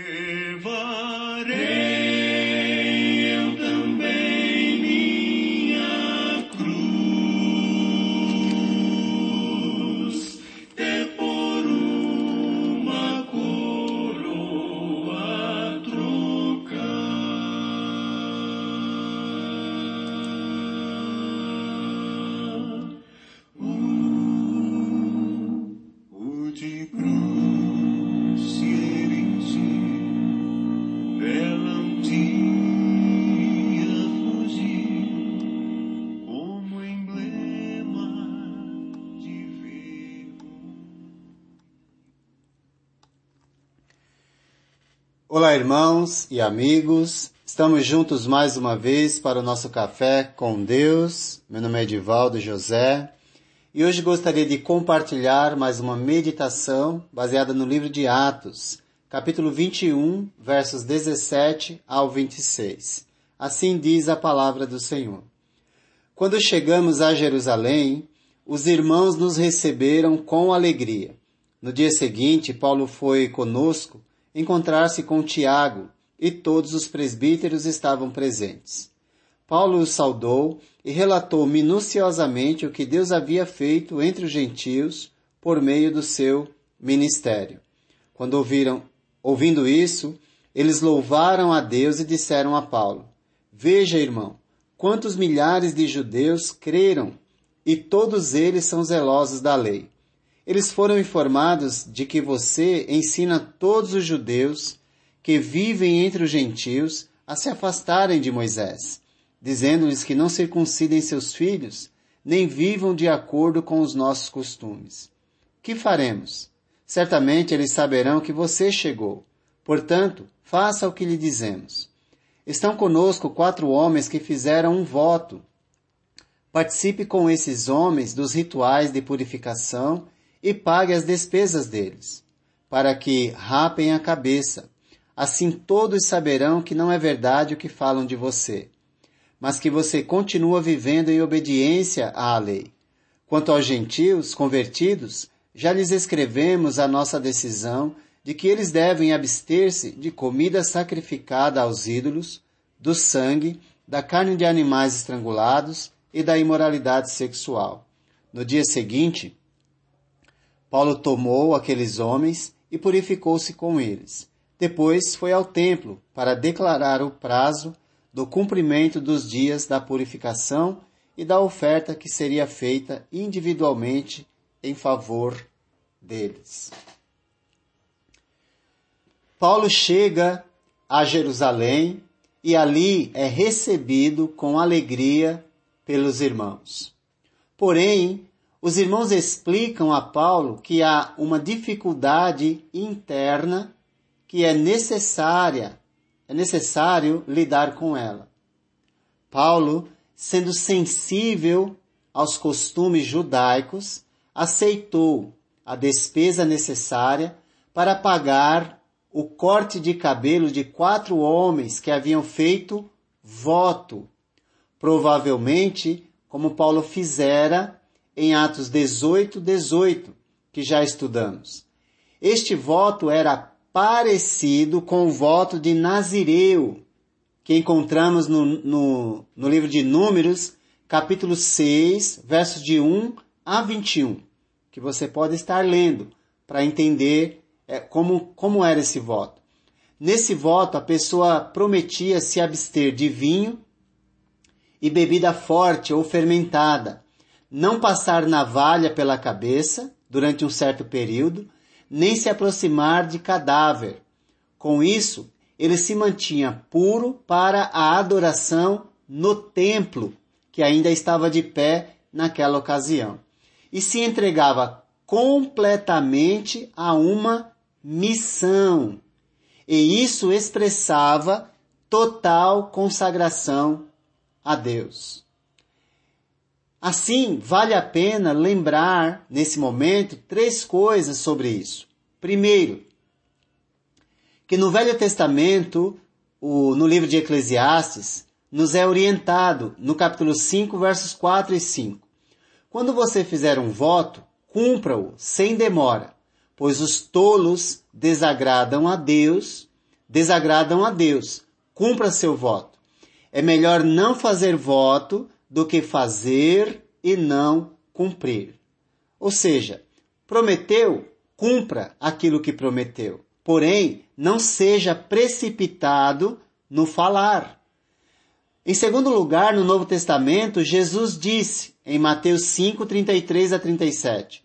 Eva. Olá, irmãos e amigos. Estamos juntos mais uma vez para o nosso café com Deus. Meu nome é Edivaldo José e hoje gostaria de compartilhar mais uma meditação baseada no livro de Atos, capítulo 21, versos 17 ao 26. Assim diz a palavra do Senhor. Quando chegamos a Jerusalém, os irmãos nos receberam com alegria. No dia seguinte, Paulo foi conosco encontrar-se com Tiago e todos os presbíteros estavam presentes. Paulo os saudou e relatou minuciosamente o que Deus havia feito entre os gentios por meio do seu ministério. Quando ouviram, ouvindo isso, eles louvaram a Deus e disseram a Paulo: Veja, irmão, quantos milhares de judeus creram e todos eles são zelosos da lei. Eles foram informados de que você ensina todos os judeus que vivem entre os gentios a se afastarem de Moisés, dizendo-lhes que não circuncidem seus filhos, nem vivam de acordo com os nossos costumes. Que faremos? Certamente eles saberão que você chegou. Portanto, faça o que lhe dizemos. Estão conosco quatro homens que fizeram um voto. Participe com esses homens dos rituais de purificação e pague as despesas deles, para que rapem a cabeça. Assim todos saberão que não é verdade o que falam de você, mas que você continua vivendo em obediência à lei. Quanto aos gentios convertidos, já lhes escrevemos a nossa decisão de que eles devem abster-se de comida sacrificada aos ídolos, do sangue, da carne de animais estrangulados e da imoralidade sexual. No dia seguinte, Paulo tomou aqueles homens e purificou-se com eles. Depois foi ao templo para declarar o prazo do cumprimento dos dias da purificação e da oferta que seria feita individualmente em favor deles. Paulo chega a Jerusalém e ali é recebido com alegria pelos irmãos. Porém, os irmãos explicam a Paulo que há uma dificuldade interna que é necessária, é necessário lidar com ela. Paulo, sendo sensível aos costumes judaicos, aceitou a despesa necessária para pagar o corte de cabelo de quatro homens que haviam feito voto, provavelmente como Paulo fizera em Atos 18, 18, que já estudamos. Este voto era parecido com o voto de Nazireu, que encontramos no, no, no livro de Números, capítulo 6, versos de 1 a 21, que você pode estar lendo para entender é, como, como era esse voto. Nesse voto, a pessoa prometia se abster de vinho e bebida forte ou fermentada, não passar navalha pela cabeça durante um certo período, nem se aproximar de cadáver. Com isso, ele se mantinha puro para a adoração no templo, que ainda estava de pé naquela ocasião, e se entregava completamente a uma missão. E isso expressava total consagração a Deus. Assim, vale a pena lembrar nesse momento três coisas sobre isso. Primeiro, que no Velho Testamento, no livro de Eclesiastes, nos é orientado no capítulo 5, versos 4 e 5. Quando você fizer um voto, cumpra-o sem demora, pois os tolos desagradam a Deus, desagradam a Deus. Cumpra seu voto. É melhor não fazer voto do que fazer e não cumprir. Ou seja, prometeu, cumpra aquilo que prometeu. Porém, não seja precipitado no falar. Em segundo lugar, no Novo Testamento, Jesus disse em Mateus 5, 33 a 37,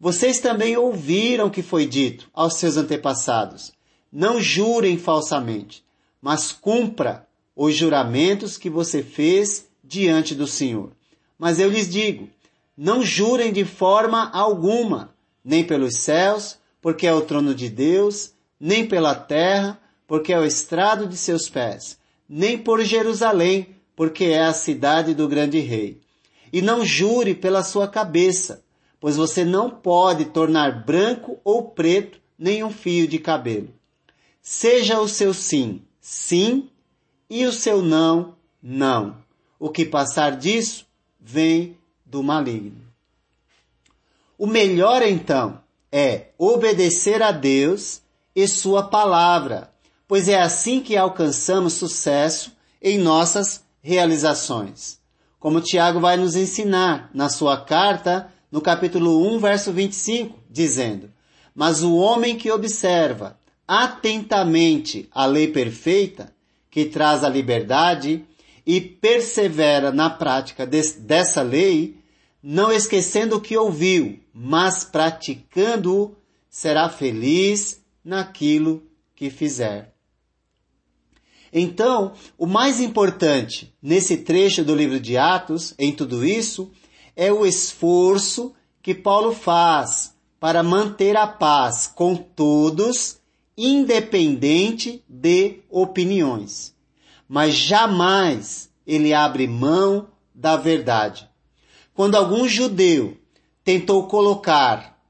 Vocês também ouviram o que foi dito aos seus antepassados. Não jurem falsamente, mas cumpra os juramentos que você fez diante do Senhor. Mas eu lhes digo, não jurem de forma alguma, nem pelos céus, porque é o trono de Deus, nem pela terra, porque é o estrado de seus pés, nem por Jerusalém, porque é a cidade do grande rei. E não jure pela sua cabeça, pois você não pode tornar branco ou preto nenhum fio de cabelo. Seja o seu sim, sim, e o seu não, não. O que passar disso vem do maligno. O melhor então é obedecer a Deus e Sua palavra, pois é assim que alcançamos sucesso em nossas realizações. Como Tiago vai nos ensinar na sua carta, no capítulo 1, verso 25, dizendo: Mas o homem que observa atentamente a lei perfeita, que traz a liberdade, e persevera na prática dessa lei, não esquecendo o que ouviu, mas praticando-o, será feliz naquilo que fizer. Então, o mais importante nesse trecho do livro de Atos, em tudo isso, é o esforço que Paulo faz para manter a paz com todos, independente de opiniões mas jamais ele abre mão da verdade. Quando algum judeu tentou colocar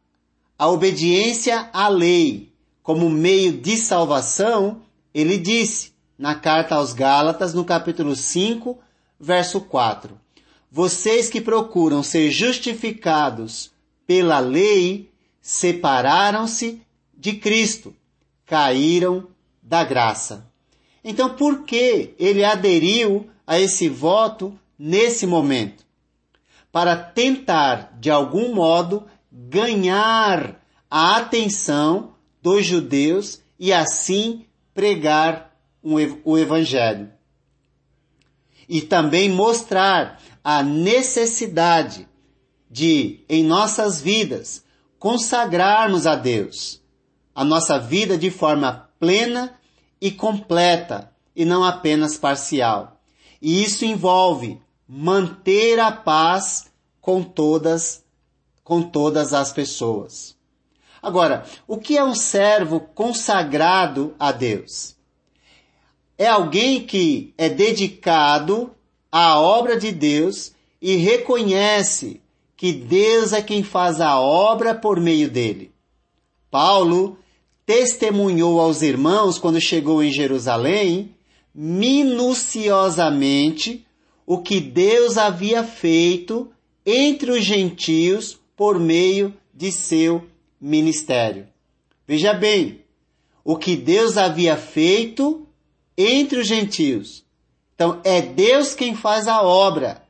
a obediência à lei como meio de salvação, ele disse na carta aos Gálatas, no capítulo 5, verso 4: Vocês que procuram ser justificados pela lei separaram-se de Cristo, caíram da graça. Então, por que ele aderiu a esse voto nesse momento? Para tentar, de algum modo, ganhar a atenção dos judeus e assim pregar o Evangelho. E também mostrar a necessidade de, em nossas vidas, consagrarmos a Deus a nossa vida de forma plena e completa e não apenas parcial. E isso envolve manter a paz com todas com todas as pessoas. Agora, o que é um servo consagrado a Deus? É alguém que é dedicado à obra de Deus e reconhece que Deus é quem faz a obra por meio dele. Paulo testemunhou aos irmãos quando chegou em Jerusalém minuciosamente o que Deus havia feito entre os gentios por meio de seu ministério. Veja bem, o que Deus havia feito entre os gentios. Então, é Deus quem faz a obra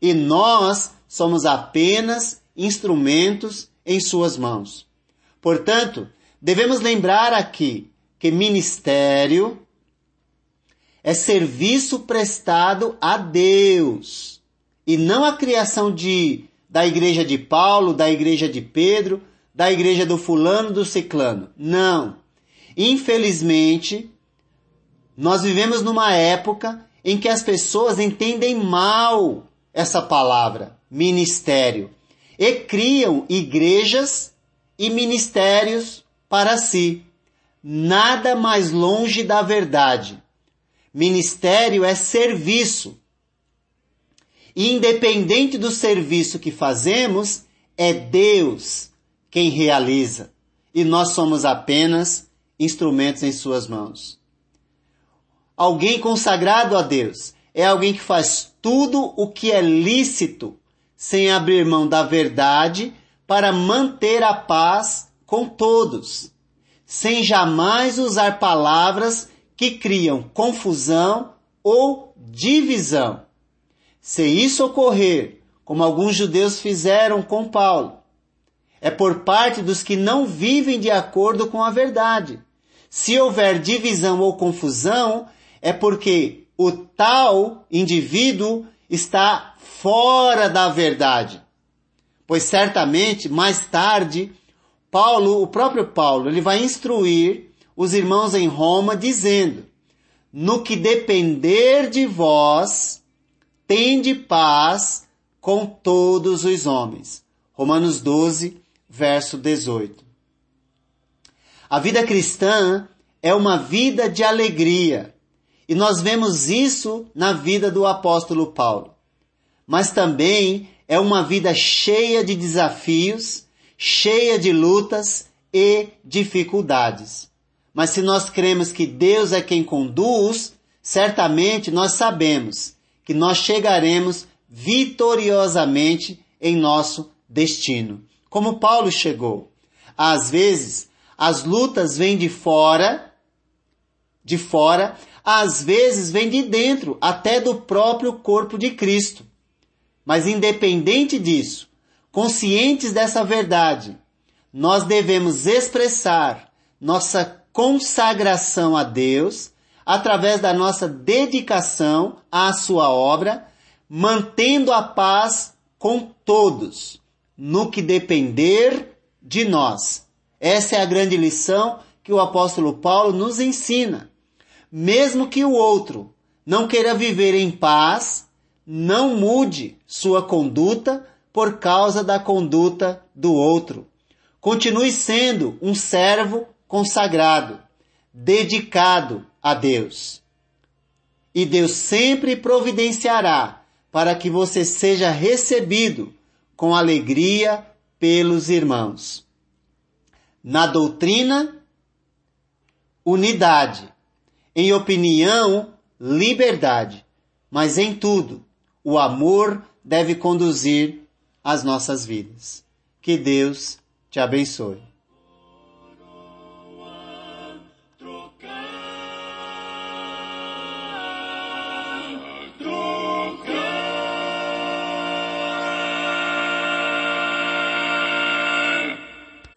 e nós somos apenas instrumentos em Suas mãos. Portanto, Devemos lembrar aqui que ministério é serviço prestado a Deus e não a criação de da igreja de Paulo, da igreja de Pedro, da igreja do fulano, do ciclano. Não. Infelizmente, nós vivemos numa época em que as pessoas entendem mal essa palavra, ministério, e criam igrejas e ministérios para si. Nada mais longe da verdade. Ministério é serviço. Independente do serviço que fazemos, é Deus quem realiza. E nós somos apenas instrumentos em Suas mãos. Alguém consagrado a Deus é alguém que faz tudo o que é lícito, sem abrir mão da verdade, para manter a paz com todos, sem jamais usar palavras que criam confusão ou divisão. Se isso ocorrer, como alguns judeus fizeram com Paulo, é por parte dos que não vivem de acordo com a verdade. Se houver divisão ou confusão, é porque o tal indivíduo está fora da verdade. Pois certamente, mais tarde, Paulo, o próprio Paulo, ele vai instruir os irmãos em Roma dizendo: No que depender de vós, tende paz com todos os homens. Romanos 12, verso 18. A vida cristã é uma vida de alegria, e nós vemos isso na vida do apóstolo Paulo. Mas também é uma vida cheia de desafios, cheia de lutas e dificuldades. Mas se nós cremos que Deus é quem conduz, certamente nós sabemos que nós chegaremos vitoriosamente em nosso destino. Como Paulo chegou. Às vezes, as lutas vêm de fora, de fora, às vezes vêm de dentro, até do próprio corpo de Cristo. Mas independente disso, conscientes dessa verdade, nós devemos expressar nossa consagração a Deus através da nossa dedicação à sua obra, mantendo a paz com todos, no que depender de nós. Essa é a grande lição que o apóstolo Paulo nos ensina. Mesmo que o outro não queira viver em paz, não mude sua conduta por causa da conduta do outro. Continue sendo um servo consagrado, dedicado a Deus. E Deus sempre providenciará para que você seja recebido com alegria pelos irmãos. Na doutrina, unidade. Em opinião, liberdade. Mas em tudo, o amor deve conduzir as nossas vidas. Que Deus te abençoe.